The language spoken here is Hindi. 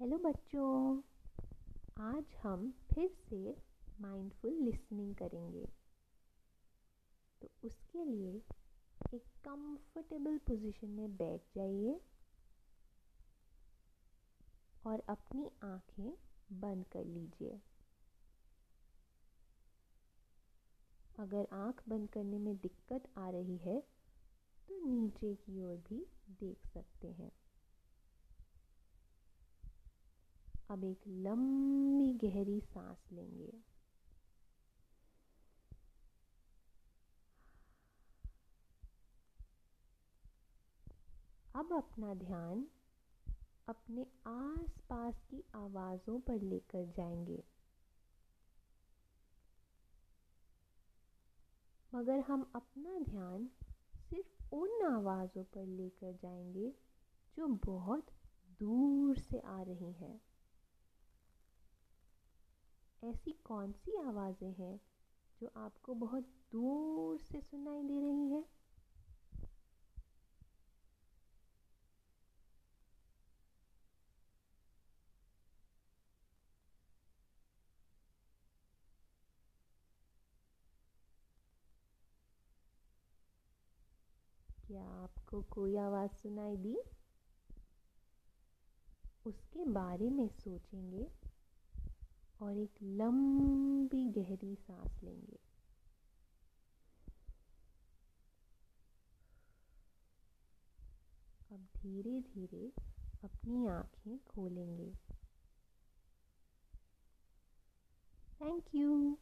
हेलो बच्चों। आज हम फिर से माइंडफुल लिसनिंग करेंगे। तो उसके लिए एक कंफर्टेबल पोजीशन में बैठ जाइए और अपनी आँखें बंद कर लीजिए। अगर आँख बंद करने में दिक्कत आ रही है तो नीचे की ओर भी देख सकते हैं। अब एक लंबी गहरी सांस लेंगे। अब अपना ध्यान अपने आसपास की आवाज़ों पर लेकर जाएँगे। मगर हम अपना ध्यान सिर्फ़ उन आवाज़ों पर लेकर जाएँगे जो बहुत दूर से आ रही हैं। ऐसी कौन सी आवाज़ें हैं जो आपको बहुत दूर से सुनाई दे रही हैं? क्या आपको कोई आवाज़ सुनाई दी? उसके बारे में सोचेंगे। और एक लंबी गहरी सांस लेंगे। अब धीरे धीरे अपनी आँखें खोलेंगे। Thank you